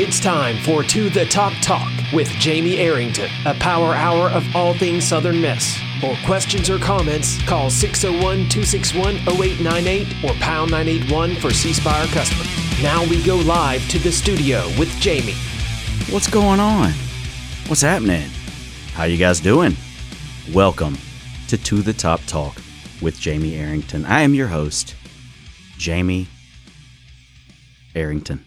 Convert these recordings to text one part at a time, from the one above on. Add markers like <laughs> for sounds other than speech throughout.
It's time for To the Top Talk with Jamie Arrington, a power hour of all things Southern Miss. For questions or comments, call 601 261 0898 or pound 981 for C Spire customer. Now we go live to the studio with Jamie. What's going on? What's happening? How you guys doing? Welcome to To the Top Talk with Jamie Arrington. I am your host, Jamie Arrington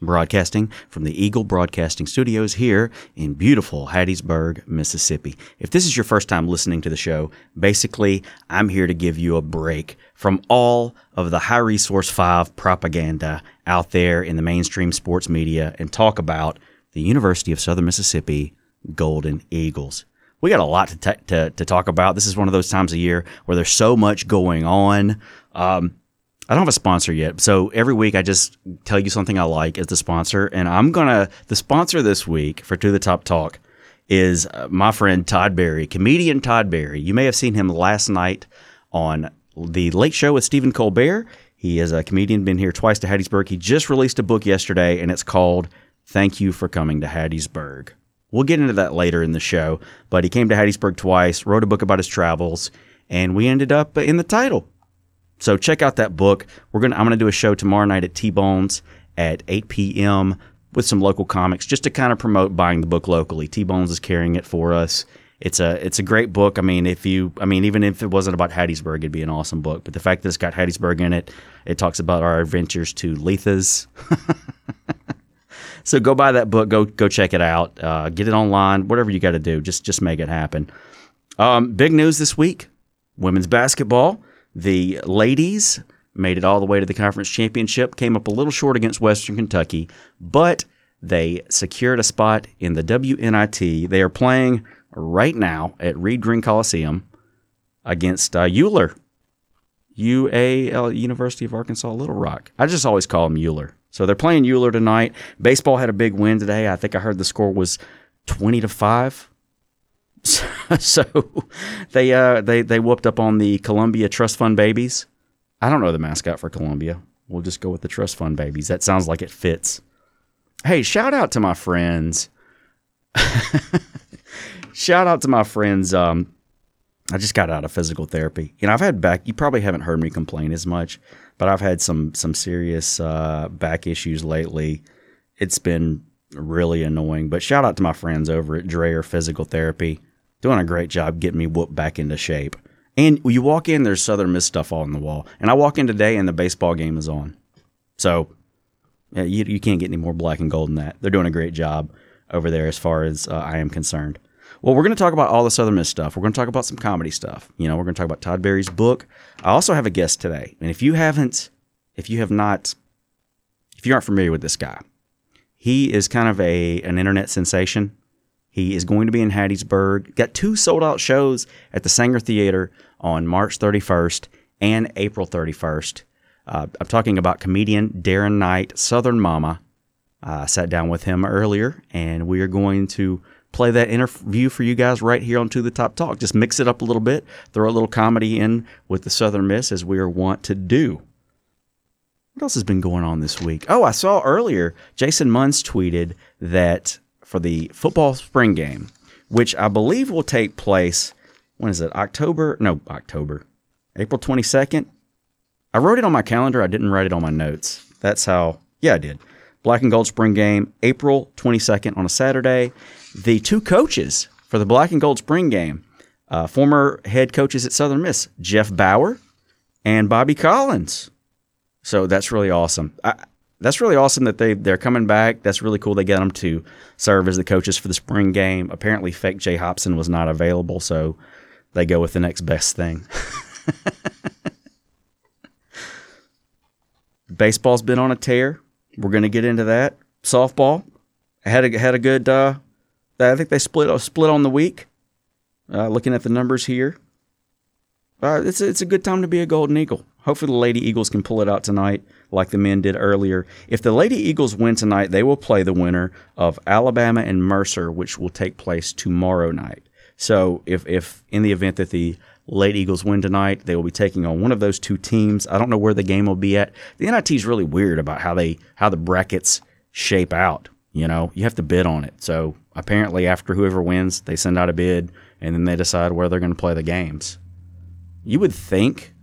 broadcasting from the Eagle Broadcasting Studios here in beautiful Hattiesburg, Mississippi. If this is your first time listening to the show, basically, I'm here to give you a break from all of the high resource five propaganda out there in the mainstream sports media and talk about the University of Southern Mississippi Golden Eagles. We got a lot to, t- to, to talk about. This is one of those times of year where there's so much going on. Um, I don't have a sponsor yet. So every week I just tell you something I like as the sponsor. And I'm going to, the sponsor this week for To the Top Talk is uh, my friend Todd Barry, comedian Todd Barry. You may have seen him last night on The Late Show with Stephen Colbert. He is a comedian, been here twice to Hattiesburg. He just released a book yesterday and it's called Thank You for Coming to Hattiesburg. We'll get into that later in the show, but he came to Hattiesburg twice, wrote a book about his travels, and we ended up in the title so check out that book. We're gonna I'm gonna do a show tomorrow night at T Bones at 8 p.m. with some local comics just to kind of promote buying the book locally. T Bones is carrying it for us. It's a it's a great book. I mean, if you I mean, even if it wasn't about Hattiesburg, it'd be an awesome book. But the fact that it's got Hattiesburg in it, it talks about our adventures to Leatha's. <laughs> so go buy that book. Go go check it out. Uh, get it online. Whatever you got to do, just just make it happen. Um, big news this week: women's basketball. The ladies made it all the way to the conference championship, came up a little short against Western Kentucky, but they secured a spot in the WNIT. They are playing right now at Reed Green Coliseum against uh, Euler, UAL, University of Arkansas Little Rock. I just always call them Euler. So they're playing Euler tonight. Baseball had a big win today. I think I heard the score was 20 to 5 <laughs> so they uh, they they whooped up on the Columbia Trust Fund babies. I don't know the mascot for Columbia. We'll just go with the Trust Fund babies. That sounds like it fits. Hey, shout out to my friends. <laughs> shout out to my friends. Um, I just got out of physical therapy. You know, I've had back. You probably haven't heard me complain as much, but I've had some some serious uh, back issues lately. It's been really annoying. But shout out to my friends over at Dreyer Physical Therapy doing a great job getting me whooped back into shape. And you walk in, there's Southern Miss stuff all on the wall. And I walk in today, and the baseball game is on. So yeah, you, you can't get any more black and gold than that. They're doing a great job over there as far as uh, I am concerned. Well, we're going to talk about all the Southern Miss stuff. We're going to talk about some comedy stuff. You know, we're going to talk about Todd Barry's book. I also have a guest today. And if you haven't, if you have not, if you aren't familiar with this guy, he is kind of a an internet sensation. He is going to be in Hattiesburg. Got two sold out shows at the Saenger Theater on March 31st and April 31st. Uh, I'm talking about comedian Darren Knight, Southern Mama. I uh, sat down with him earlier, and we are going to play that interview for you guys right here on To the Top Talk. Just mix it up a little bit, throw a little comedy in with the Southern Miss as we are wont to do. What else has been going on this week? Oh, I saw earlier Jason Munz tweeted that for the football spring game, which I believe will take place. When is it? October? No, October. April 22nd. I wrote it on my calendar. I didn't write it on my notes. That's how, yeah, I did. Black and Gold Spring Game, April 22nd on a Saturday. The two coaches for the Black and Gold Spring Game, uh, former head coaches at Southern Miss, Jeff Bower and Bobby Collins. So that's really awesome. I, that's really awesome that they they're coming back. That's really cool. They get them to serve as the coaches for the spring game. Apparently, fake Jay Hopson was not available, so they go with the next best thing. <laughs> Baseball's been on a tear. We're going to get into that. Softball had a had a good. Uh, I think they split split on the week. Uh, looking at the numbers here, uh, it's it's a good time to be a Golden Eagle. Hopefully, the Lady Eagles can pull it out tonight, like the men did earlier. If the Lady Eagles win tonight, they will play the winner of Alabama and Mercer, which will take place tomorrow night. So, if, if in the event that the Lady Eagles win tonight, they will be taking on one of those two teams. I don't know where the game will be at. The NIT is really weird about how they how the brackets shape out. You know, you have to bid on it. So apparently, after whoever wins, they send out a bid and then they decide where they're going to play the games. You would think,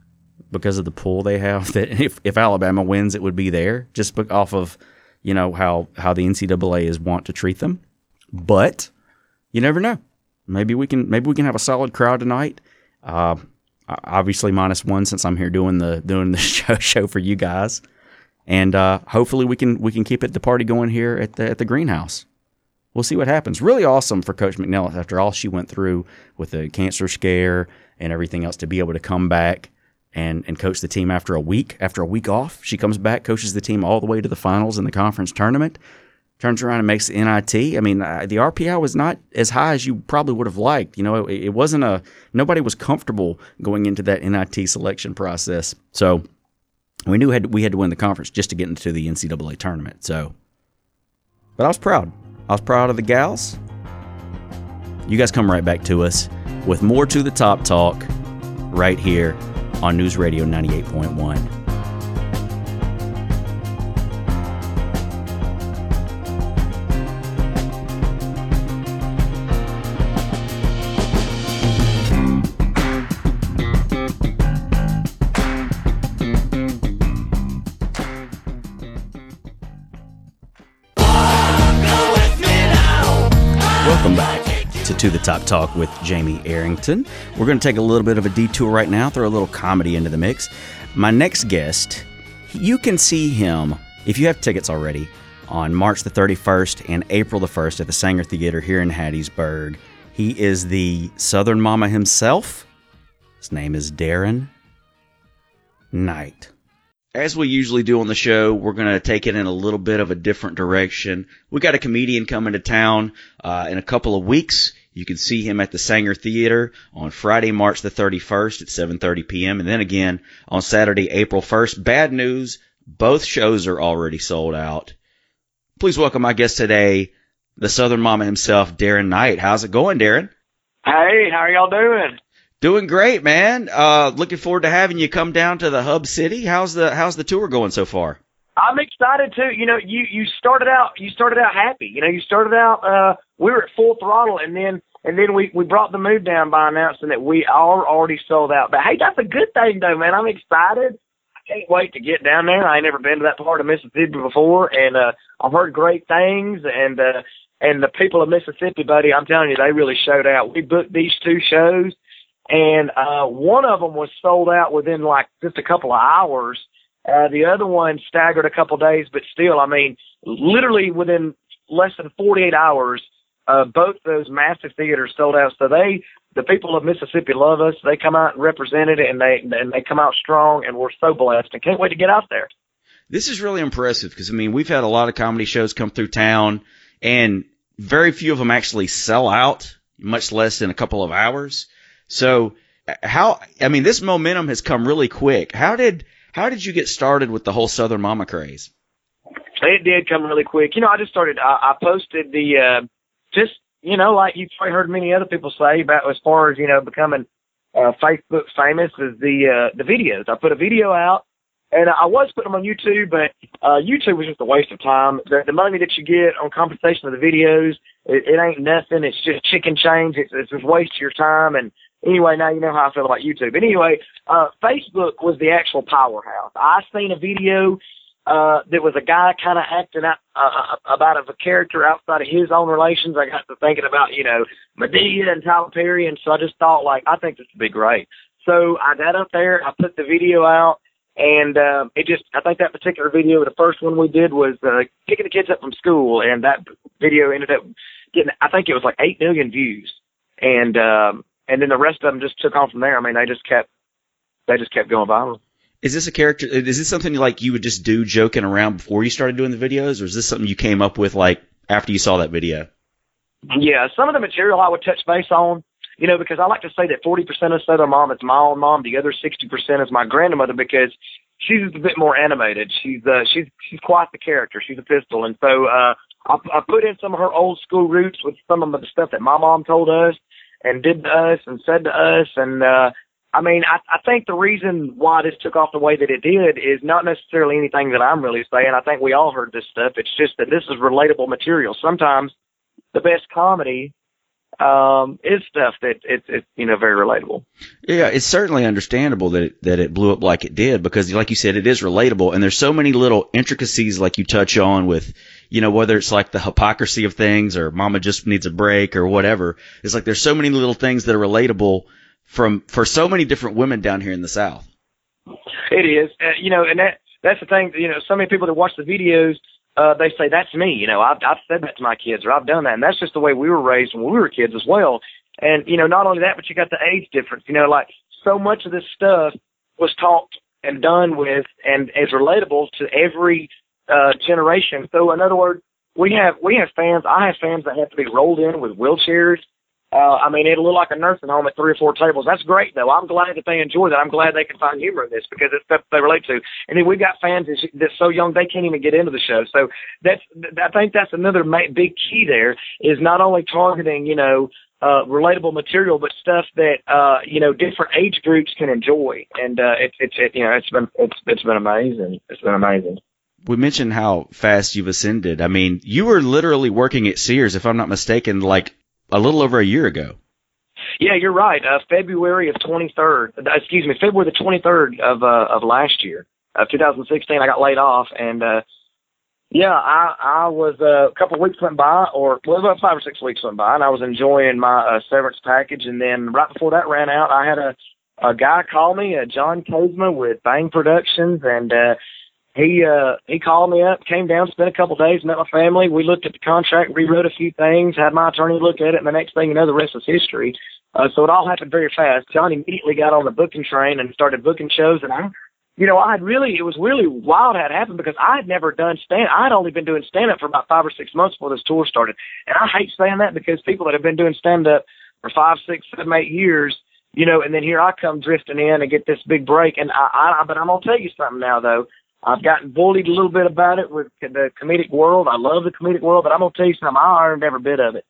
because of the pool they have, <laughs> that if, if Alabama wins, it would be there just off of, you know, how, how the NCAA is want to treat them. But you never know. Maybe we can maybe we can have a solid crowd tonight. Uh, obviously minus one since I'm here doing the doing the <laughs> show, show for you guys, and uh, hopefully we can we can keep it the party going here at the at the greenhouse. We'll see what happens. Really awesome for Coach McNeil after all she went through with the cancer scare and everything else to be able to come back and and coach the team after a week after a week off. She comes back, coaches the team all the way to the finals in the conference tournament turns around and makes the NIT. I mean, the RPI was not as high as you probably would have liked. You know, it, it, wasn't a nobody was comfortable going into that NIT selection process. So we knew had, we had to win the conference just to get into the NCAA tournament. So, but I was proud. I was proud of the gals. You guys come right back to us with more to the top talk right here on News Radio 98.1. to the Top Talk with Jamie Arrington. We're going to take a little bit of a detour right now, throw a little comedy into the mix. My next guest, you can see him, if you have tickets already, on March the 31st and April the 1st at the Saenger Theater here in Hattiesburg. He is the Southern Mama himself. His name is Darren Knight. As we usually do on the show, we're going to take it in a little bit of a different direction. We got a comedian coming to town uh, in a couple of weeks. You can see him at the Saenger Theater on Friday, March the 31st at 7:30 p.m. and then again on Saturday, April 1st. Bad news, both shows are already sold out. Please welcome my guest today, the Southern Mama himself, Darren Knight. How's it going, Darren? Hey, how are y'all doing? Doing great, man. Uh, looking forward to having you come down to the Hub City. How's the How's the tour going so far? I'm excited too. You know, you you started out you started out happy. You know, you started out uh we were at full throttle and then and then we we brought the mood down by announcing that we are already sold out. But hey, that's a good thing though, man. I'm excited. I can't wait to get down there. I ain't never been to that part of Mississippi before and uh I've heard great things and uh and the people of Mississippi, buddy, I'm telling you, they really showed out. We booked these two shows and uh one of them was sold out within like just a couple of hours uh, the other one staggered a couple of days, but still, I mean, literally within less than 48 hours, uh, both those massive theaters sold out. So they, the people of Mississippi love us. They come out and represent it and they, and they come out strong and we're so blessed and can't wait to get out there. This is really impressive because I mean, we've had a lot of comedy shows come through town and very few of them actually sell out, much less in a couple of hours. So how, I mean, this momentum has come really quick. How did, how did you get started with the whole Southern Mama craze? It did come really quick. You know, I just started. I, I posted the uh, just you know, like you've probably heard many other people say about as far as you know becoming uh, Facebook famous is the uh, the videos. I put a video out, and I was putting them on YouTube, but uh, YouTube was just a waste of time. The, the money that you get on compensation of the videos, it, it ain't nothing. It's just chicken change. It's, it's just waste of your time, and Anyway, now you know how I feel about YouTube. Anyway, uh, Facebook was the actual powerhouse. I seen a video uh, that was a guy kind of acting out uh, about of a character outside of his own relations. I got to thinking about you know Madea and Tyler Perry, and so I just thought like I think this would be great. So I got up there, I put the video out, and uh, it just I think that particular video, the first one we did was uh, picking the kids up from school, and that video ended up getting I think it was like eight million views, and um, and then the rest of them just took on from there. I mean, they just kept they just kept going viral. Is this a character? Is this something like you would just do joking around before you started doing the videos, or is this something you came up with like after you saw that video? Yeah, some of the material I would touch base on, you know, because I like to say that 40% of Southern Mom is my own mom, the other 60% is my grandmother because she's a bit more animated. She's uh, she's she's quite the character. She's a pistol, and so uh, I, I put in some of her old school roots with some of the stuff that my mom told us and did to us and said to us and uh I mean, I, I think the reason why this took off the way that it did is not necessarily anything that I'm really saying. I think we all heard this stuff. It's just that this is relatable material. Sometimes the best comedy um, is stuff that it's it's you know very relatable. Yeah, it's certainly understandable that it, that it blew up like it did because, like you said, it is relatable, and there's so many little intricacies like you touch on with, you know, whether it's like the hypocrisy of things or Mama just needs a break or whatever. It's like there's so many little things that are relatable from for so many different women down here in the South. It is, uh, you know, and that that's the thing. You know, so many people that watch the videos, uh, they say that's me. You know, I've I've said that to my kids, or I've done that, and that's just the way we were raised when we were kids as well. And you know, not only that, but you got the age difference. You know, like so much of this stuff was taught and done with, and is relatable to every uh, generation. So, in other words, we have we have fans. I have fans that have to be rolled in with wheelchairs uh, I mean, it'll look like a nursing home at three or four tables. That's great, though. I'm glad that they enjoy that. I'm glad they can find humor in this because it's stuff they relate to. And then we've got fans that's so young they can't even get into the show. So that's I think that's another big key there is not only targeting you know uh, relatable material, but stuff that uh, you know different age groups can enjoy. And uh, it's it's it, you know it's been it's it's been amazing. It's been amazing we mentioned how fast you've ascended. I mean, you were literally working at Sears, if I'm not mistaken, like a little over a year ago. Yeah, you're right. Uh, February of 23rd, uh, excuse me, February the 23rd of uh, of last year, of 2016, I got laid off, and uh, yeah, I I was uh, a couple of weeks went by, or well, about five or six weeks went by, and I was enjoying my uh, severance package, and then right before that ran out, I had a a guy call me, uh, John Kozma with Bang Productions, and uh, he uh he called me up, came down, spent a couple of days, met my family. We looked at the contract, rewrote a few things, had my attorney look at it, and the next thing you know, the rest is history. Uh, so it all happened very fast. John immediately got on the booking train and started booking shows, and I, you know, I had really, it was really wild how it happened because I had never done stand. I had only been doing stand up for about five or six months before this tour started, and I hate saying that because people that have been doing stand up for five, six, seven, eight years, you know, and then here I come drifting in and get this big break, and I, I but I'm gonna tell you something now though I've gotten bullied a little bit about it with the comedic world. I love the comedic world, but I'm gonna tell you something. I earned every bit of it.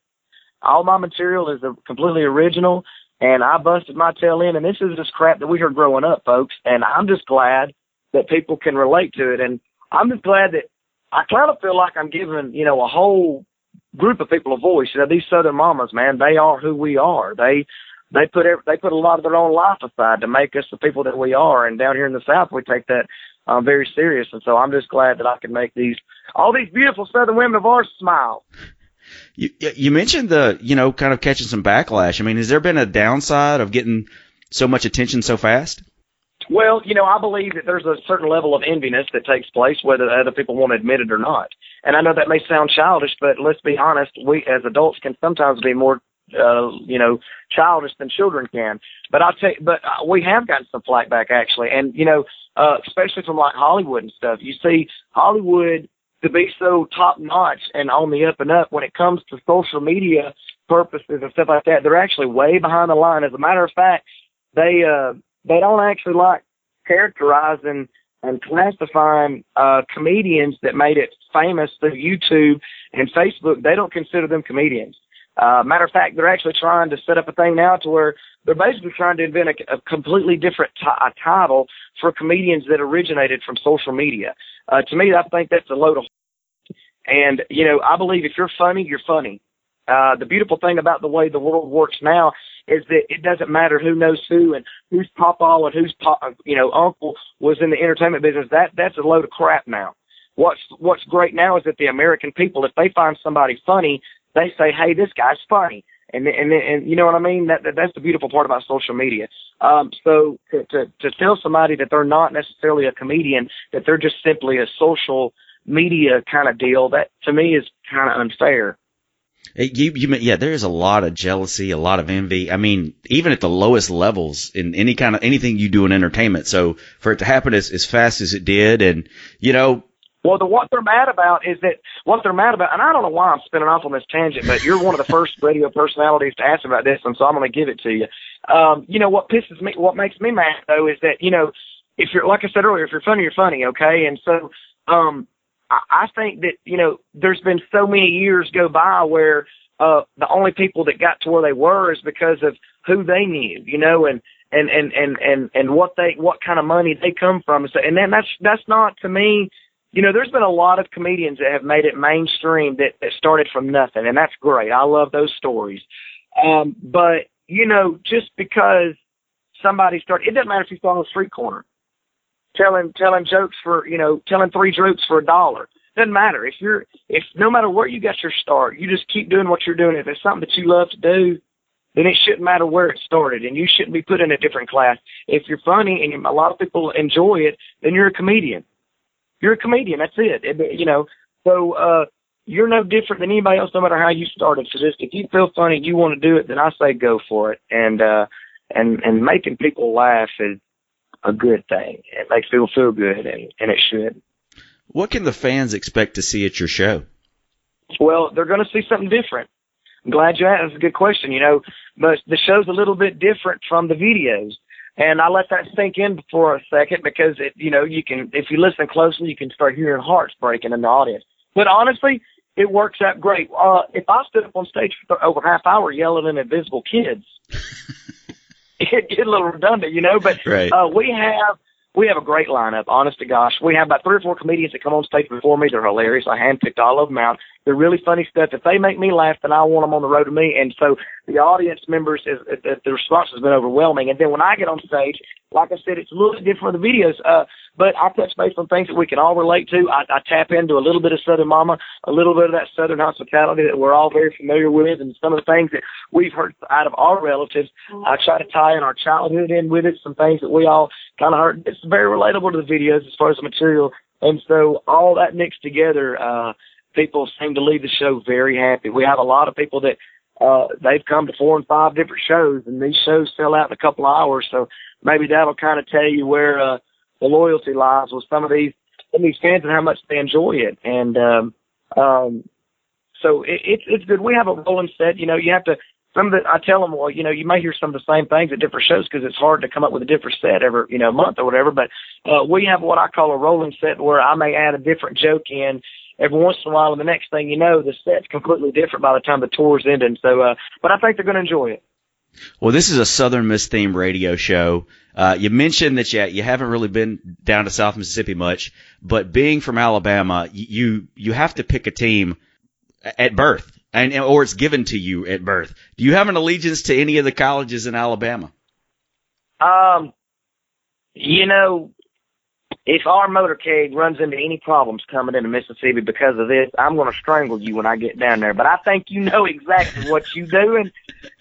All my material is completely original, and I busted my tail in. And this is just crap that we heard growing up, folks. And I'm just glad that people can relate to it. And I'm just glad that I kind of feel like I'm giving you know a whole group of people a voice. You know, these Southern mamas, man, they are who we are. They they put every, they put a lot of their own life aside to make us the people that we are. And down here in the South, we take that um, very serious. And so I'm just glad that I can make these all these beautiful Southern women of ours smile. You you mentioned the you know kind of catching some backlash. I mean, has there been a downside of getting so much attention so fast? Well, you know, I believe that there's a certain level of enviness that takes place, whether other people want to admit it or not. And I know that may sound childish, but let's be honest, we as adults can sometimes be more uh, you know, childish than children can. But I'll tell you, but uh, we have gotten some flack back actually, and you know, uh, especially from like Hollywood and stuff. You see, Hollywood to be so top notch and on the up and up when it comes to social media purposes and stuff like that, they're actually way behind the line. As a matter of fact, they uh they don't actually like characterizing and classifying uh comedians that made it famous through YouTube and Facebook. They don't consider them comedians. Uh, matter of fact, they're actually trying to set up a thing now to where they're basically trying to invent a, a completely different t- a title for comedians that originated from social media. Uh, to me, I think that's a load of. And you know, I believe if you're funny, you're funny. Uh, the beautiful thing about the way the world works now is that it doesn't matter who knows who and whose papa and whose pop, you know uncle was in the entertainment business. That that's a load of crap now. What's what's great now is that the American people, if they find somebody funny, they say, "Hey, this guy's funny," and and and you know what I mean. That, that that's the beautiful part about social media. Um, so to, to to tell somebody that they're not necessarily a comedian, that they're just simply a social media kind of deal, that to me is kind of unfair. You, you, yeah, there is a lot of jealousy, a lot of envy. I mean, even at the lowest levels in any kind of anything you do in entertainment. So for it to happen as, as fast as it did, and you know, well, the, what they're mad about is that what they're mad about, and I don't know why I'm spinning off on this tangent, but you're one of the first radio personalities to ask about this, and so I'm going to give it to you. Um, you know what pisses me, what makes me mad though, is that you know, if you're like I said earlier, if you're funny, you're funny, okay? And so, um, I, I think that you know, there's been so many years go by where uh, the only people that got to where they were is because of who they knew, you know, and and and and and and what they what kind of money they come from. So, and then that's that's not to me. You know, there's been a lot of comedians that have made it mainstream that, that started from nothing, and that's great. I love those stories. Um, but you know, just because somebody started, it doesn't matter if you on the street corner telling telling jokes for you know telling three jokes for a dollar. Doesn't matter if you're if no matter where you got your start, you just keep doing what you're doing. If it's something that you love to do, then it shouldn't matter where it started, and you shouldn't be put in a different class. If you're funny and a lot of people enjoy it, then you're a comedian. You're a comedian. That's it. it you know, so uh, you're no different than anybody else, no matter how you started. So just if you feel funny, you want to do it, then I say go for it. And uh, and and making people laugh is a good thing. It makes people feel good, and and it should. What can the fans expect to see at your show? Well, they're going to see something different. I'm glad you asked. That's a good question. You know, but the show's a little bit different from the videos. And I let that sink in for a second because it, you know, you can, if you listen closely, you can start hearing hearts breaking in the audience. But honestly, it works out great. Uh, if I stood up on stage for over half hour yelling at invisible kids, <laughs> it get a little redundant, you know. But right. uh, we have we have a great lineup. Honest to gosh, we have about three or four comedians that come on stage before me. They're hilarious. I handpicked all of them out. They're really funny stuff. If they make me laugh, then I want them on the road to me. And so the audience members, is, is, the response has been overwhelming. And then when I get on stage, like I said, it's a little bit different from the videos. Uh, but I touch base on things that we can all relate to. I, I tap into a little bit of Southern Mama, a little bit of that Southern hospitality that we're all very familiar with, and some of the things that we've heard out of our relatives. I try to tie in our childhood in with it, some things that we all kind of heard. It's very relatable to the videos as far as the material. And so all that mixed together, uh, people seem to leave the show very happy. We have a lot of people that uh, they've come to four and five different shows, and these shows sell out in a couple of hours. So maybe that'll kind of tell you where uh, the loyalty lies with some of these some of these fans and how much they enjoy it. And um, um, so it, it's it's good. We have a rolling set. You know, you have to. Some of the I tell them, well, you know, you may hear some of the same things at different shows because it's hard to come up with a different set every you know month or whatever. But uh, we have what I call a rolling set where I may add a different joke in every once in a while, and the next thing you know, the set's completely different by the time the tour's ending. So, uh, but I think they're going to enjoy it. Well, this is a Southern Miss themed radio show. Uh, you mentioned that you, you haven't really been down to South Mississippi much, but being from Alabama, you you have to pick a team at birth, and or it's given to you at birth. Do you have an allegiance to any of the colleges in Alabama? Um, you know, if our motorcade runs into any problems coming into Mississippi because of this, I'm going to strangle you when I get down there. But I think you know exactly what you're doing.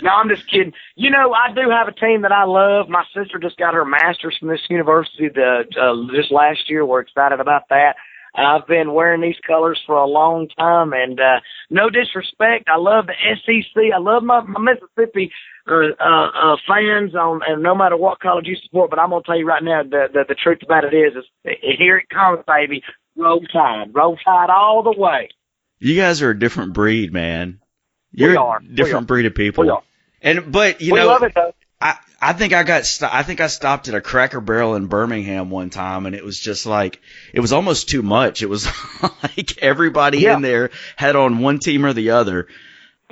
No, I'm just kidding. You know, I do have a team that I love. My sister just got her master's from this university the, uh, just last year. We're excited about that. I've been wearing these colors for a long time, and uh, no disrespect, I love the SEC. I love my, my Mississippi uh, uh, uh, fans on, and no matter what college you support. But I'm gonna tell you right now, the the, the truth about it is, is, here it comes, baby. Roll Tide, Roll Tide all the way. You guys are a different breed, man. You're we are. a different breed of people. We are. And but you we know, love it though. I think I got st- I think I stopped at a Cracker Barrel in Birmingham one time, and it was just like it was almost too much. It was <laughs> like everybody Yeah. in there had on one team or the other.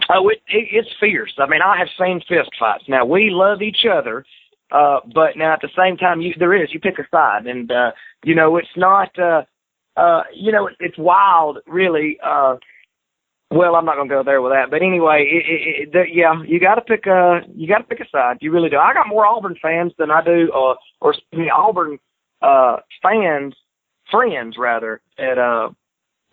Oh, it, it, it's fierce. I mean, I have seen fist fights. Now we love each other, uh, but now at the same time, you there is you pick a side, and uh, you know it's not. Uh, uh, you know, it, it's wild, really. Uh, well, I'm not gonna go there with that, but anyway, it, it, it, yeah, you got to pick a you got to pick a side. You really do. I got more Auburn fans than I do, uh, or me, Auburn uh, fans, friends rather, at uh,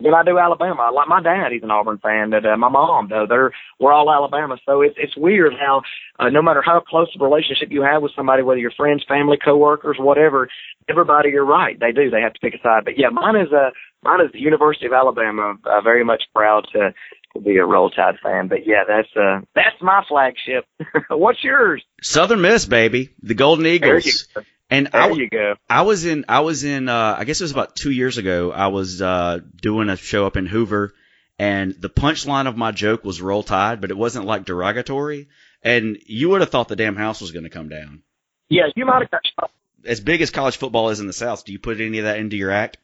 than I do Alabama. Like my dad, he's an Auburn fan. That uh, my mom, though, they're we're all Alabama. So it's it's weird how uh, no matter how close of a relationship you have with somebody, whether you're friends, family, coworkers, whatever, everybody, you're right. They do. They have to pick a side. But yeah, mine is uh, mine is the University of Alabama. Uh, very much proud to to be a Roll Tide fan. But yeah, that's uh that's my flagship. <laughs> What's yours? Southern Miss, baby, the Golden Eagles. And There I, you go. I was in I was in uh I guess it was about two years ago. I was uh doing a show up in Hoover and the punchline of my joke was roll tide, but it wasn't like derogatory. And you would have thought the damn house was gonna come down. Yeah, you might have got shot. As big as college football is in the South, do you put any of that into your act?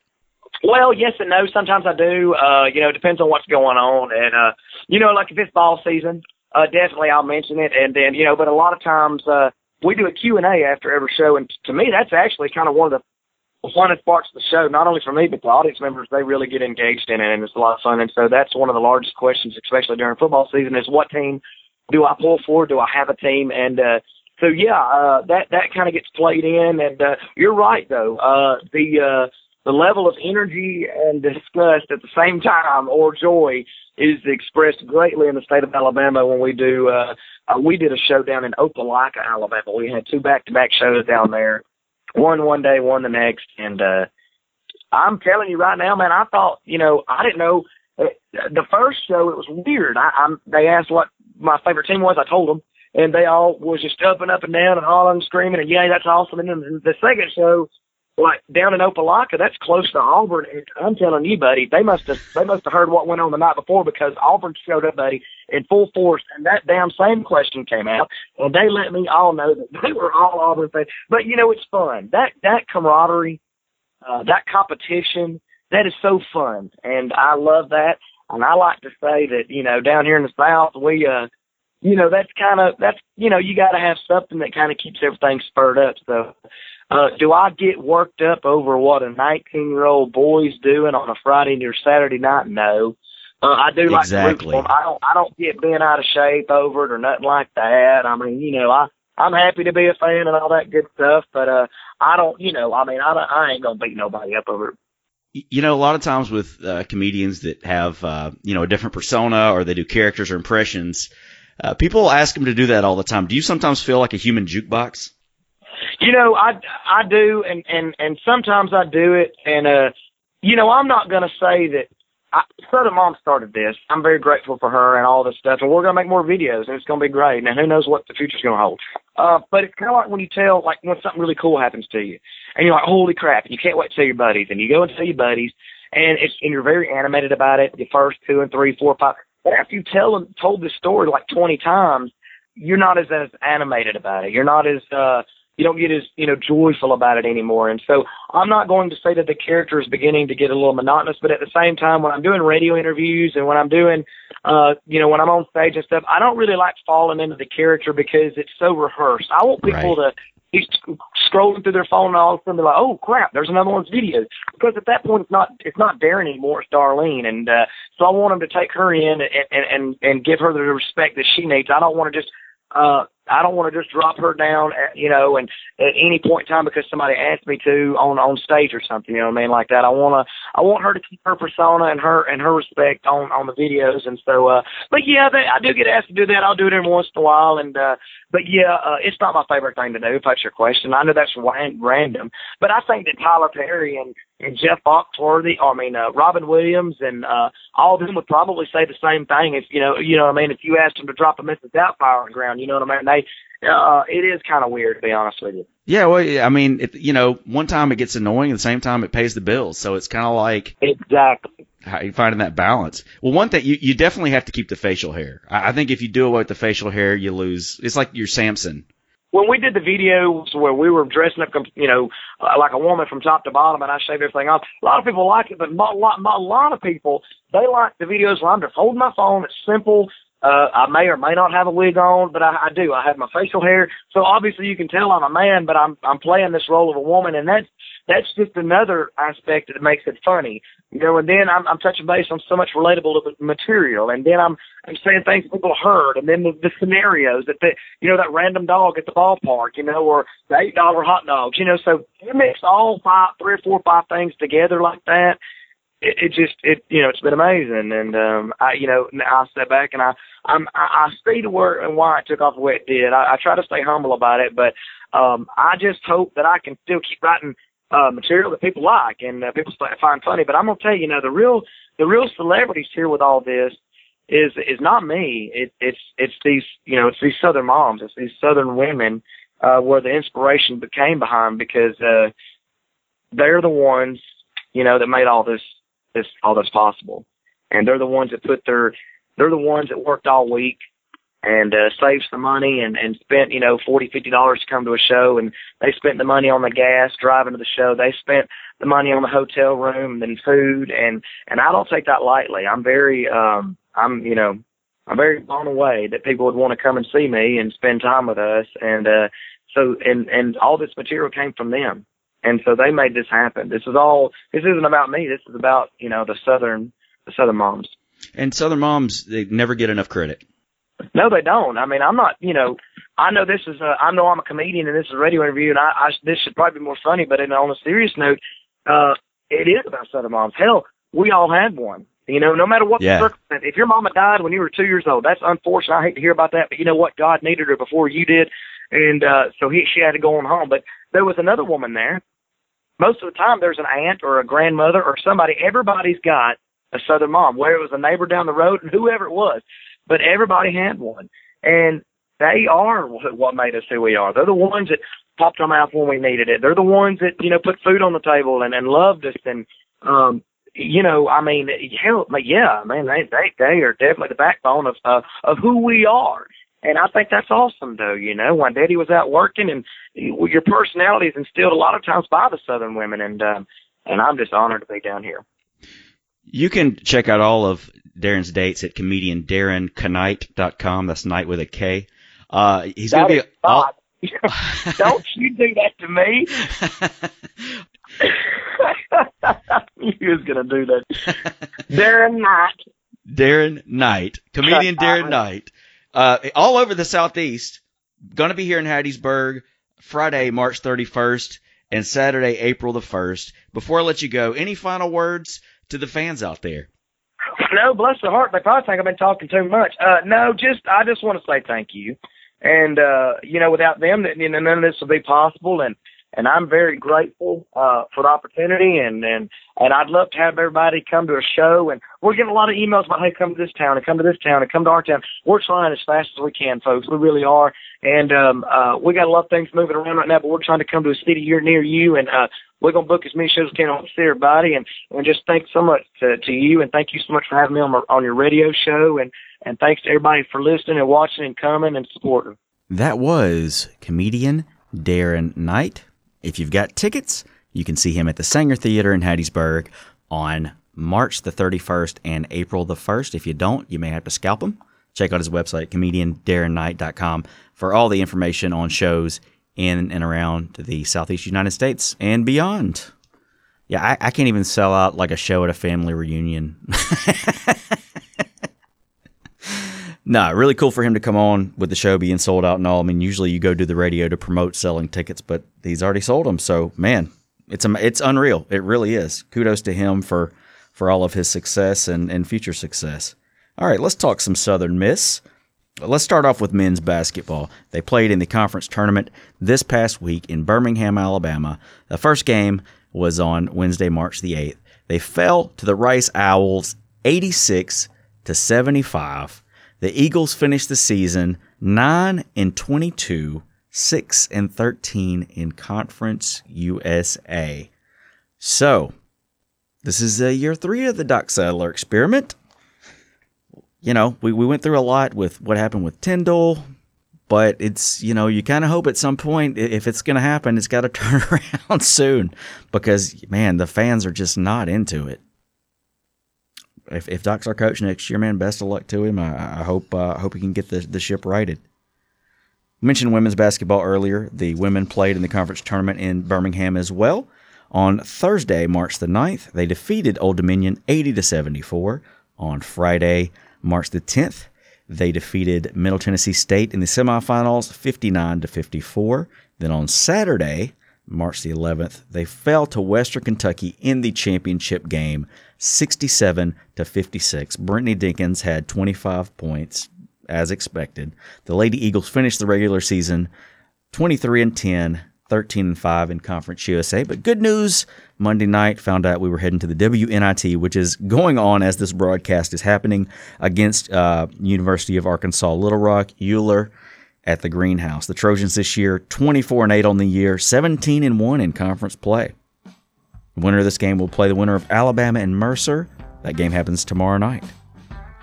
Well, yes and no. Sometimes I do. Uh, you know, it depends on what's going on. And, uh, you know, like if it's ball season, uh, definitely I'll mention it. And then, you know, but a lot of times, uh, we do a Q and A after every show, and to me, that's actually kind of one of the funnest parts of the show. Not only for me, but the audience members. They really get engaged in it, and it's a lot of fun. And so that's one of the largest questions, especially during football season, is what team do I pull for? Do I have a team? And uh, so yeah, uh, that that kind of gets played in. And uh, you're right though. Uh, the uh, the level of energy and disgust at the same time, or joy, is expressed greatly in the state of Alabama when we do. Uh, uh, we did a show down in Opelika, Alabama. We had two back-to-back shows down there, one one day, one the next, and uh, I'm telling you right now, man. I thought, you know, I didn't know. Uh, the first show, it was weird. I, I'm. They asked what my favorite team was. I told them, and they all was just jumping up and down and hollering, screaming, and yeah, that's awesome. And then the second show, like down in Opelika, that's close to Auburn. And I'm telling you, buddy, they must have they must have heard what went on the night before because Auburn showed up, buddy, in full force, and that damn same question came out, and they let me all know that they were all Auburn fans. But you know, it's fun that that camaraderie, uh, that competition, that is so fun, and I love that. And I like to say that you know down here in the South, we uh you know, that's kind of that's you know, you got to have something that kind of keeps everything spurred up. So, uh, do I get worked up over what a 19 year old boy's doing on a Friday or Saturday night? No. Uh, I do like exactly. to root for 'em. I don't. I don't get bent out of shape over it or nothing like that. I mean, you know, I I'm happy to be a fan and all that good stuff, but uh, I don't. You know, I mean, I don't, I ain't gonna beat nobody up over it you know, a lot of times with uh, comedians that have, uh, you know, a different persona or they do characters or impressions, uh, people ask them to do that all the time. Do you sometimes feel like a human jukebox? You know, I I do, and and and sometimes I do it, and uh, you know, I'm not gonna say that. I, Southern Mom started this. I'm very grateful for her and all this stuff, and we're gonna make more videos, and it's gonna be great. And who knows what the future's gonna hold? Uh, but it's kind of like when you tell, like when something really cool happens to you, and you're like, holy crap, and you can't wait to tell your buddies, and you go and tell your buddies, and it's and you're very animated about it. The first two and three, four, five, but after you tell them told this story like 20 times, you're not as as animated about it. You're not as uh you don't get as you know joyful about it anymore. And so I'm not going to say that the character is beginning to get a little monotonous, but at the same time, when I'm doing radio interviews and when I'm doing, uh, you know, when I'm on stage and stuff, I don't really like falling into the character because it's so rehearsed. I want people right. to he's scrolling through their phone and all of a sudden they're like, oh crap, there's another one's video. Because at that point it's not it's not Darren anymore, it's Darlene, and uh, so I want them to take her in and and, and give her the respect that she needs. I don't want to just uh I don't want to just drop her down, at, you know, and at any point in time because somebody asked me to on on stage or something, you know what I mean, like that. I want to, I want her to keep her persona and her and her respect on on the videos, and so, uh, but yeah, they, I do get asked to do that. I'll do it every once in a while, and uh, but yeah, uh, it's not my favorite thing to do. If that's your question, I know that's random, but I think that Tyler Perry and and Jeff Foxworthy, I mean uh, Robin Williams, and uh, all of them would probably say the same thing. If you know, you know what I mean. If you asked them to drop a Mrs. Doubtfire on the ground, you know what I mean. They, uh, it is kind of weird to be honest with you. Yeah, well, I mean, if, you know, one time it gets annoying, at the same time it pays the bills, so it's kind of like exactly how you finding that balance. Well, one thing you you definitely have to keep the facial hair. I, I think if you do away with the facial hair, you lose. It's like your Samson when we did the videos where we were dressing up, you know, uh, like a woman from top to bottom, and I shaved everything off, a lot of people like it, but a lot, a lot of people they like the videos where I'm just holding my phone. It's simple. Uh, I may or may not have a wig on, but I, I do. I have my facial hair, so obviously you can tell I'm a man, but I'm I'm playing this role of a woman, and that's that's just another aspect that makes it funny. You know, and then I'm, I'm touching base on so much relatable material, and then I'm I'm saying things people heard, and then the, the scenarios that the you know that random dog at the ballpark, you know, or the eight dollar hot dogs, you know. So you mix all five, three or four, five things together like that. It, it just it you know it's been amazing, and um I you know I step back and I I'm I, I see to where and why it took off the way it did. I, I try to stay humble about it, but um I just hope that I can still keep writing uh, material that people like and uh, people find funny. But I'm gonna tell you, you know, the real the real celebrities here with all this is is not me. It, it's it's these you know it's these Southern moms, it's these Southern women uh, where the inspiration became behind because uh, they're the ones you know that made all this this all this possible, and they're the ones that put their they're the ones that worked all week and uh, saved some money and and spent you know forty fifty dollars to come to a show and they spent the money on the gas driving to the show they spent the money on the hotel room and food and and I don't take that lightly I'm very um I'm you know I'm very blown away that people would want to come and see me and spend time with us and uh so and and all this material came from them, and so they made this happen. This is all. This isn't about me. This is about you know the southern the southern moms. And Southern moms, they never get enough credit. No, they don't. I mean, I'm not. You know, I know this is. A, I know I'm a comedian, and this is a radio interview, and I, I this should probably be more funny. But in, on a serious note, uh, it is about Southern moms. Hell, we all had one. You know, no matter what Yeah. the circumstance. If your mama died when you were two years old, that's unfortunate. I hate to hear about that, but you know what? God needed her before you did, and uh, so he she had to go on home. But there was another woman there. Most of the time, there's an aunt or a grandmother or somebody. Everybody's got a Southern mom, whether it was a neighbor down the road and whoever it was, but everybody had one, and they are what made us who we are. They're the ones that popped our mouth when we needed it. They're the ones that you know put food on the table and and loved us and um you know I mean hell yeah man they they they are definitely the backbone of uh, of who we are. And I think that's awesome, though. You know, when Daddy was out working, and you- your personality is instilled a lot of times by the Southern women, and um, and I'm just honored to be down here. You can check out all of Darren's dates at comedian DarrenKnight.com. That's Knight with a K. Uh, he's going to be not. <laughs> Don't you do that to me? <laughs> he was gonna do that. Darren Knight. Darren Knight, comedian Darren Knight, uh, all over the Southeast. Going to be here in Hattiesburg Friday, March 31st, and Saturday, April the 1st. Before I let you go, any final words to the fans out there? No, bless their heart. They probably think I've been talking too much. Uh, no, just I just want to say thank you. And uh, you know, without them, you know, none of this would be possible. And and I'm very grateful uh, for the opportunity. And and and I'd love to have everybody come to a show. And we're getting a lot of emails about hey, come to this town and come to this town and come to our town. We're trying as fast as we can, folks. We really are. And um, uh, we got a lot of things moving around right now, but we're trying to come to a city here near you. And uh, we're gonna book as many shows as we can to see everybody. And and just thanks so much to, to you, and thank you so much for having me on my, on your radio show. And and thanks to everybody for listening and watching and coming and supporting. That was comedian Darren Knight. If you've got tickets, you can see him at the Saenger Theater in Hattiesburg on March the 31st and April the 1st. If you don't, you may have to scalp him. Check out his website, comediandarrenknight.com, for all the information on shows in and around the Southeast United States and beyond. Yeah, I, I can't even sell out like a show at a family reunion. <laughs> No, really cool for him to come on with the show being sold out and all. I mean, usually you go do the radio to promote selling tickets, but he's already sold them. So, man, it's it's unreal. It really is. Kudos to him for for all of his success and, and future success. All right, let's talk some Southern Miss. Let's start off with men's basketball. They played in the conference tournament this past week in Birmingham, Alabama. The first game was on Wednesday, March the 8th. They fell to the Rice Owls 86 to 75. The Eagles finished the season 9 and 22, 6 and 13 in Conference USA. So, this is uh, year 3 of the Doc Sadler experiment you know, we, we went through a lot with what happened with Tyndall, but it's, you know, you kind of hope at some point, if it's going to happen, it's got to <laughs> turn around soon because, man, the fans are just not into it. If, if Doc's our coach next year, man, best of luck to him. I, I hope uh, I hope he can get the, the ship righted. Mentioned women's basketball earlier. The women played in the conference tournament in Birmingham as well. On Thursday, March the 9th, they defeated Old Dominion 80 to 74. On Friday, March the 10th, they defeated Middle Tennessee State in the semifinals 59 to 54. Then on Saturday, March the 11th, they fell to Western Kentucky in the championship game 67 to 56. Brittany Dinkins had 25 points as expected. The Lady Eagles finished the regular season 23 and 10, 13 and 5 in Conference USA. But good news Monday night found out we were heading to the WNIT, which is going on as this broadcast is happening against uh, University of Arkansas Little Rock, Euler at the Greenhouse. The Trojans this year 24 and 8 on the year, 17 and 1 in conference play. The winner of this game will play the winner of Alabama and Mercer. That game happens tomorrow night.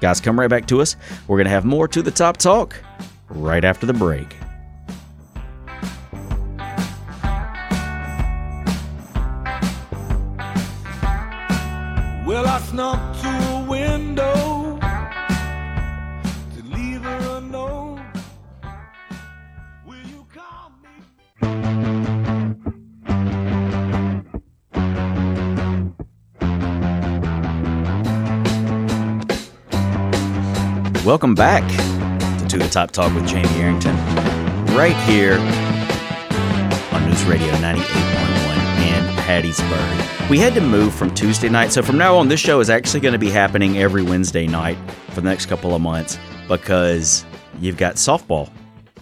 Guys, come right back to us. We're going to have more to the top talk right after the break. To leave her alone. Welcome back to To the Top Talk with Jamie Arrington, right here on News Radio 98.1 in Hattiesburg. We had to move from Tuesday night, so from now on, this show is actually going to be happening every Wednesday night for the next couple of months because you've got softball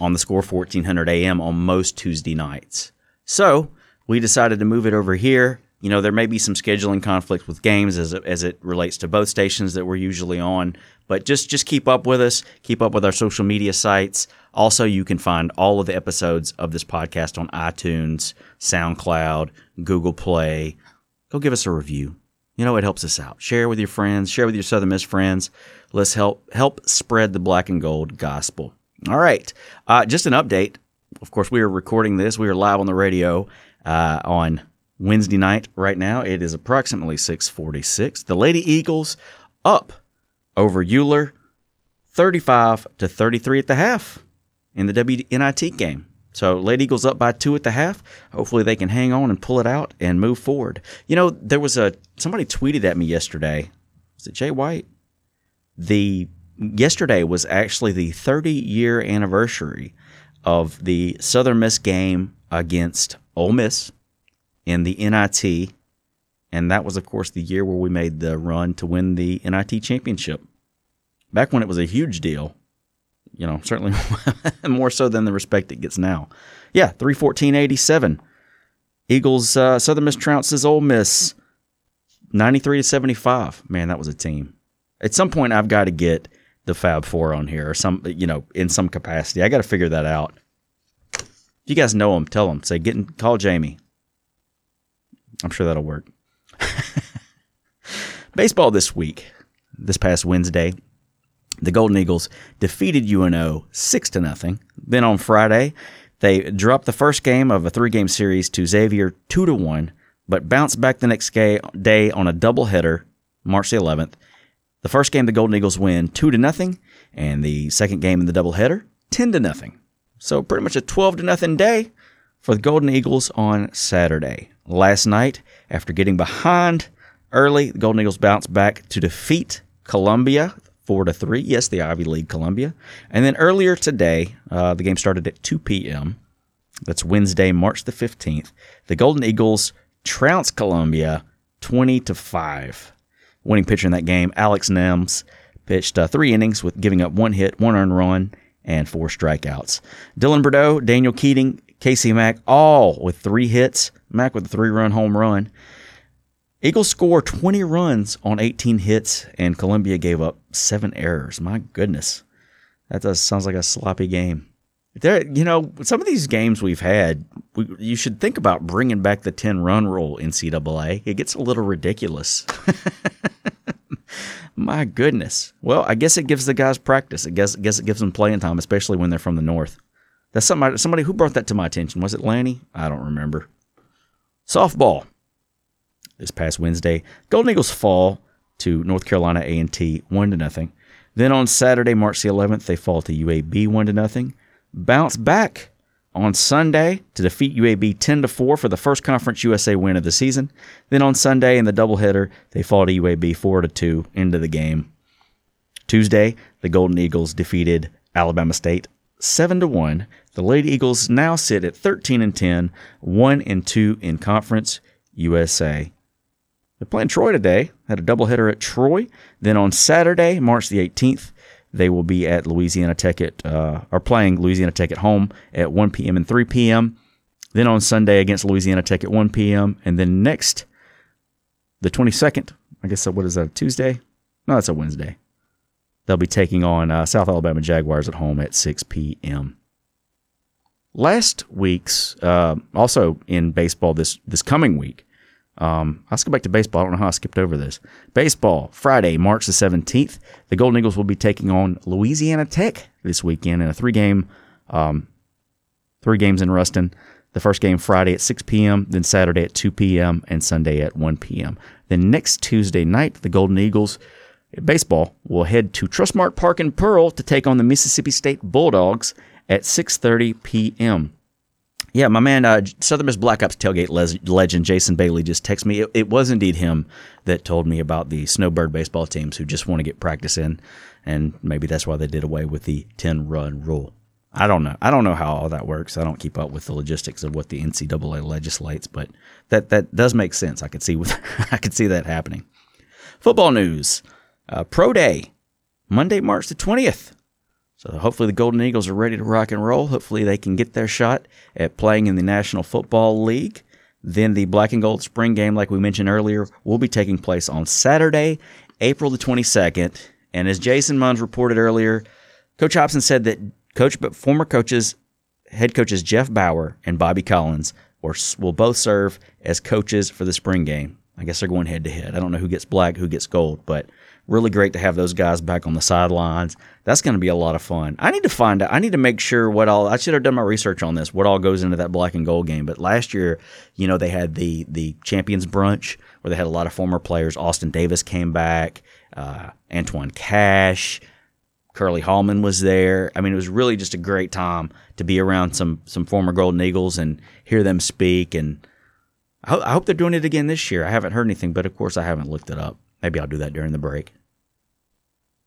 on the score 1400 AM on most Tuesday nights. So we decided to move it over here. You know, there may be some scheduling conflict with games as it, as it relates to both stations that we're usually on, but just just keep up with us. Keep up with our social media sites. Also, you can find all of the episodes of this podcast on iTunes, SoundCloud, Google Play. Go give us a review. You know, it helps us out. Share with your friends. Share with your Southern Miss friends. Let's help help spread the black and gold gospel. All right. Uh, just an update. Of course, we are recording this. We are live on the radio uh, on Wednesday night right now. It is approximately 646. The Lady Eagles up over Euler 35 to 33 at the half in the WNIT game. So Lady Eagles up by two at the half. Hopefully they can hang on and pull it out and move forward. You know, there was a somebody tweeted at me yesterday. Was it Jay White? The yesterday was actually the 30 year anniversary of the Southern Miss game against Ole Miss in the NIT. And that was, of course, the year where we made the run to win the NIT championship. Back when it was a huge deal, you know, certainly <laughs> more so than the respect it gets now. Yeah, 314.87. Eagles, uh, Southern Miss trounces Ole Miss 93 to 75. Man, that was a team. At some point, I've got to get the Fab Four on here or some, you know, in some capacity. I got to figure that out. If you guys know them, tell them. Say, get in, call Jamie. I'm sure that'll work. <laughs> Baseball this week, this past Wednesday, the Golden Eagles defeated UNO six to nothing. Then on Friday, they dropped the first game of a three-game series to Xavier two to one, but bounced back the next day on a doubleheader, March the 11th. The first game the Golden Eagles win two to nothing, and the second game in the doubleheader ten to nothing. So pretty much a twelve to nothing day for the Golden Eagles on Saturday. Last night, after getting behind early, the Golden Eagles bounced back to defeat Columbia four to three. Yes, the Ivy League Columbia. And then earlier today, uh, the game started at 2 p.m. That's Wednesday, March the 15th. The Golden Eagles trounced Columbia 20 to five. Winning pitcher in that game, Alex Nems, pitched uh, three innings with giving up one hit, one earned run, and four strikeouts. Dylan Burdeaux, Daniel Keating, Casey Mack, all with three hits. Mack with a three run home run. Eagles score 20 runs on 18 hits, and Columbia gave up seven errors. My goodness. That does, sounds like a sloppy game. There, you know, some of these games we've had, we, you should think about bringing back the 10 run rule in CAA. It gets a little ridiculous. <laughs> My goodness. Well, I guess it gives the guys practice. I guess, guess it gives them playing time, especially when they're from the north. That's somebody, somebody who brought that to my attention. Was it Lanny? I don't remember. Softball. This past Wednesday, Golden Eagles fall to North Carolina A&T one to nothing. Then on Saturday, March the 11th, they fall to UAB one to nothing. Bounce back on Sunday to defeat UAB 10 to 4 for the first Conference USA win of the season. Then on Sunday in the doubleheader, they fall to UAB 4 to 2 into the game. Tuesday, the Golden Eagles defeated Alabama State 7 to 1. The Lady Eagles now sit at 13 and 10, 1 and 2 in Conference USA. They're playing Troy today. Had a doubleheader at Troy. Then on Saturday, March the 18th, they will be at Louisiana Tech at, uh, are playing Louisiana Tech at home at 1 p.m. and 3 p.m. Then on Sunday against Louisiana Tech at 1 p.m. And then next, the 22nd, I guess, what is that, Tuesday? No, that's a Wednesday. They'll be taking on uh, South Alabama Jaguars at home at 6 p.m. Last week's, uh, also in baseball this, this coming week, um, let's go back to baseball. I don't know how I skipped over this. Baseball, Friday, March the 17th. The Golden Eagles will be taking on Louisiana Tech this weekend in a three game, um, three games in Ruston. The first game Friday at 6 p.m., then Saturday at 2 p.m., and Sunday at 1 p.m. Then next Tuesday night, the Golden Eagles baseball will head to Trustmark Park in Pearl to take on the Mississippi State Bulldogs at 6:30 p.m. Yeah, my man, uh, Southern Miss Black Ops tailgate legend Jason Bailey just texted me. It, it, was indeed him that told me about the Snowbird baseball teams who just want to get practice in, and maybe that's why they did away with the ten run rule. I don't know. I don't know how all that works. I don't keep up with the logistics of what the NCAA legislates, but that that does make sense. I could see with <laughs> I could see that happening. Football news: uh, Pro Day, Monday, March the twentieth. So hopefully the Golden Eagles are ready to rock and roll. Hopefully they can get their shot at playing in the National Football League. Then the Black and Gold Spring Game, like we mentioned earlier, will be taking place on Saturday, April the 22nd. And as Jason Munz reported earlier, Coach Hopson said that coach, but former coaches, head coaches Jeff Bower and Bobby Collins, or will both serve as coaches for the spring game. I guess they're going head to head. I don't know who gets black, who gets gold, but really great to have those guys back on the sidelines. That's going to be a lot of fun. I need to find out. I need to make sure what all. I should have done my research on this. What all goes into that black and gold game? But last year, you know, they had the the champions brunch where they had a lot of former players. Austin Davis came back. Uh, Antoine Cash. Curly Hallman was there. I mean, it was really just a great time to be around some some former Golden Eagles and hear them speak. And I, ho- I hope they're doing it again this year. I haven't heard anything, but of course, I haven't looked it up. Maybe I'll do that during the break.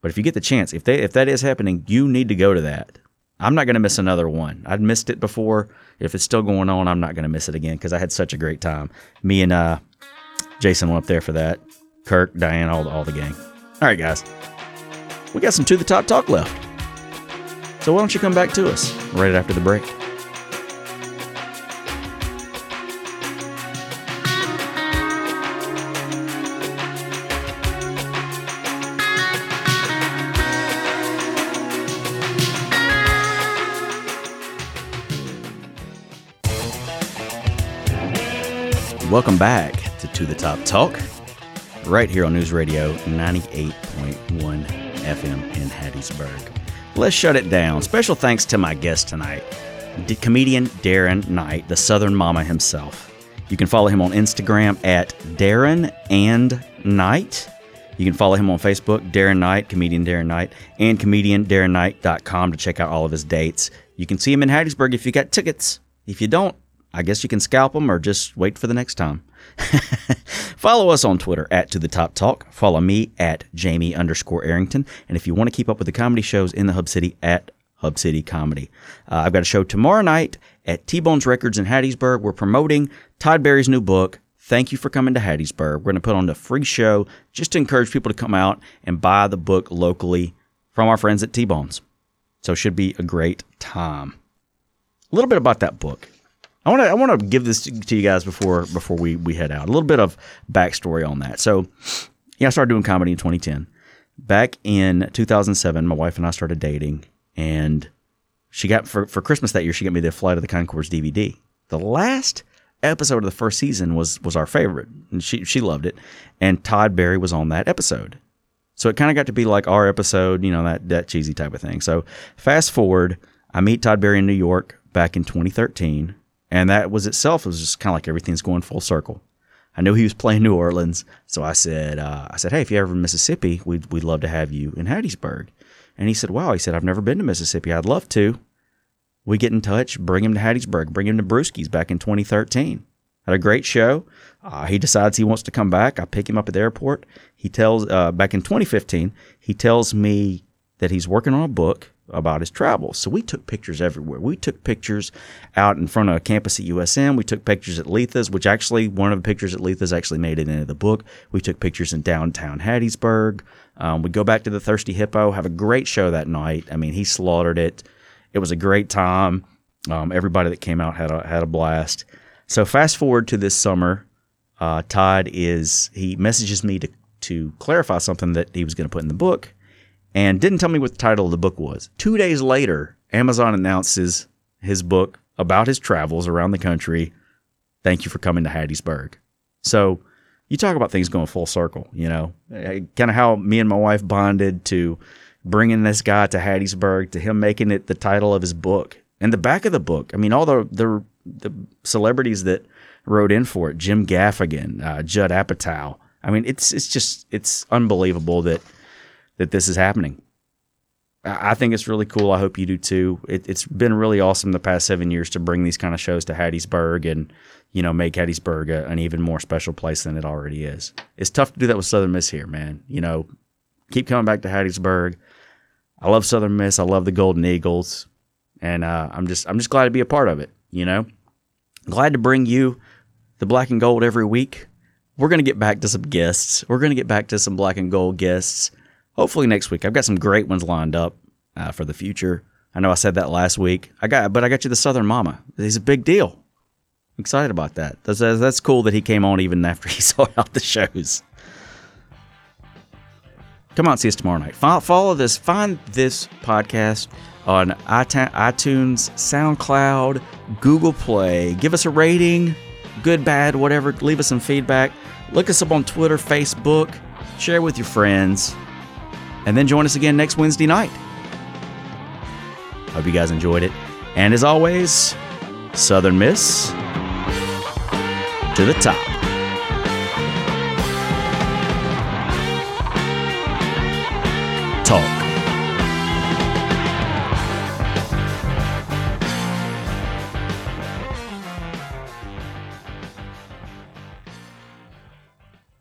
But if you get the chance, if they if that is happening, you need to go to that. I'm not going to miss another one. I'd missed it before. If it's still going on, I'm not going to miss it again because I had such a great time. Me and uh, Jason went up there for that. Kirk, Diane, all, all the gang. All right, guys. We got some To the Top talk left. So why don't you come back to us right after the break? Welcome back to To the Top Talk, right here on News Radio 98.1 FM in Hattiesburg. Let's shut it down. Special thanks to my guest tonight, comedian Darren Knight, the Southern Mama himself. You can follow him on Instagram at Darren and Knight. You can follow him on Facebook, Darren Knight, comedian Darren Knight, and comediandarrenknight.com to check out all of his dates. You can see him in Hattiesburg if you got tickets. If you don't, I guess you can scalp them or just wait for the next time. <laughs> Follow us on Twitter at To The Top Talk. Follow me at Jamie underscore Arrington. And if you want to keep up with the comedy shows in the Hub City, at Hub City Comedy. Uh, I've got a show tomorrow night at T Bones Records in Hattiesburg. We're promoting Todd Barry's new book. Thank you for coming to Hattiesburg. We're going to put on a free show just to encourage people to come out and buy the book locally from our friends at T Bones. So it should be a great time. A little bit about that book. I want to I want to give this to you guys before before we we head out. A little bit of backstory on that. So, yeah, I started doing comedy in 2010. Back in 2007, my wife and I started dating, and she got for for Christmas that year. She got me the Flight of the Conchords DVD. The last episode of the first season was was our favorite, and she she loved it. And Todd Barry was on that episode, so it kind of got to be like our episode, you know, that that cheesy type of thing. So fast forward, I meet Todd Barry in New York back in 2013 and that was itself it was just kind of like everything's going full circle. I knew he was playing New Orleans, so I said, uh, I said, hey, if you're ever in Mississippi, we'd we'd love to have you in Hattiesburg. And he said, wow. He said, I've never been to Mississippi. I'd love to. We get in touch, bring him to Hattiesburg, bring him to Brewski's back in 2013. Had a great show. Uh, he decides he wants to come back. I pick him up at the airport. He tells, uh, back in 2015, he tells me that he's working on a book about his travels. So we took pictures everywhere. We took pictures out in front of a campus at USM. We took pictures at Leatha's, which actually one of the pictures at Leatha's actually made it into the book. We took pictures in downtown Hattiesburg. Um, we go back to the Thirsty Hippo, have a great show that night. I mean, he slaughtered it. It was a great time. Um, everybody that came out had a had a blast. So fast forward to this summer, uh, Todd is he messages me to to clarify something that he was going to put in the book and didn't tell me what the title of the book was. Two days later, Amazon announces his book about his travels around the country. Thank you for coming to Hattiesburg. So you talk about things going full circle, you know, kind of how me and my wife bonded to bringing this guy to Hattiesburg, to him making it the title of his book. And the back of the book, I mean, all the the, the celebrities that wrote in for it, Jim Gaffigan, uh, Judd Apatow. I mean, it's it's just it's unbelievable that that this is happening. I think it's really cool. I hope you do too. It, it's been really awesome the past seven years to bring these kind of shows to Hattiesburg and you know make Hattiesburg a, an even more special place than it already is. It's tough to do that with Southern Miss here, man. You know, keep coming back to Hattiesburg. I love Southern Miss. I love the Golden Eagles, and uh, I'm just I'm just glad to be a part of it. You know, glad to bring you the black and gold every week. We're gonna get back to some guests. We're gonna get back to some black and gold guests. Hopefully next week. I've got some great ones lined up uh, for the future. I know I said that last week. I got, but I got you the Southern Mama. He's a big deal. I'm excited about that. That's that's cool that he came on even after <laughs> he saw out the shows. Come on, see us tomorrow night. Follow, follow this. Find this podcast on iTunes, SoundCloud, Google Play. Give us a rating, good, bad, whatever. Leave us some feedback. Look us up on Twitter, Facebook. Share with your friends. And then join us again next Wednesday night. Hope you guys enjoyed it. And as always, Southern Miss to the top.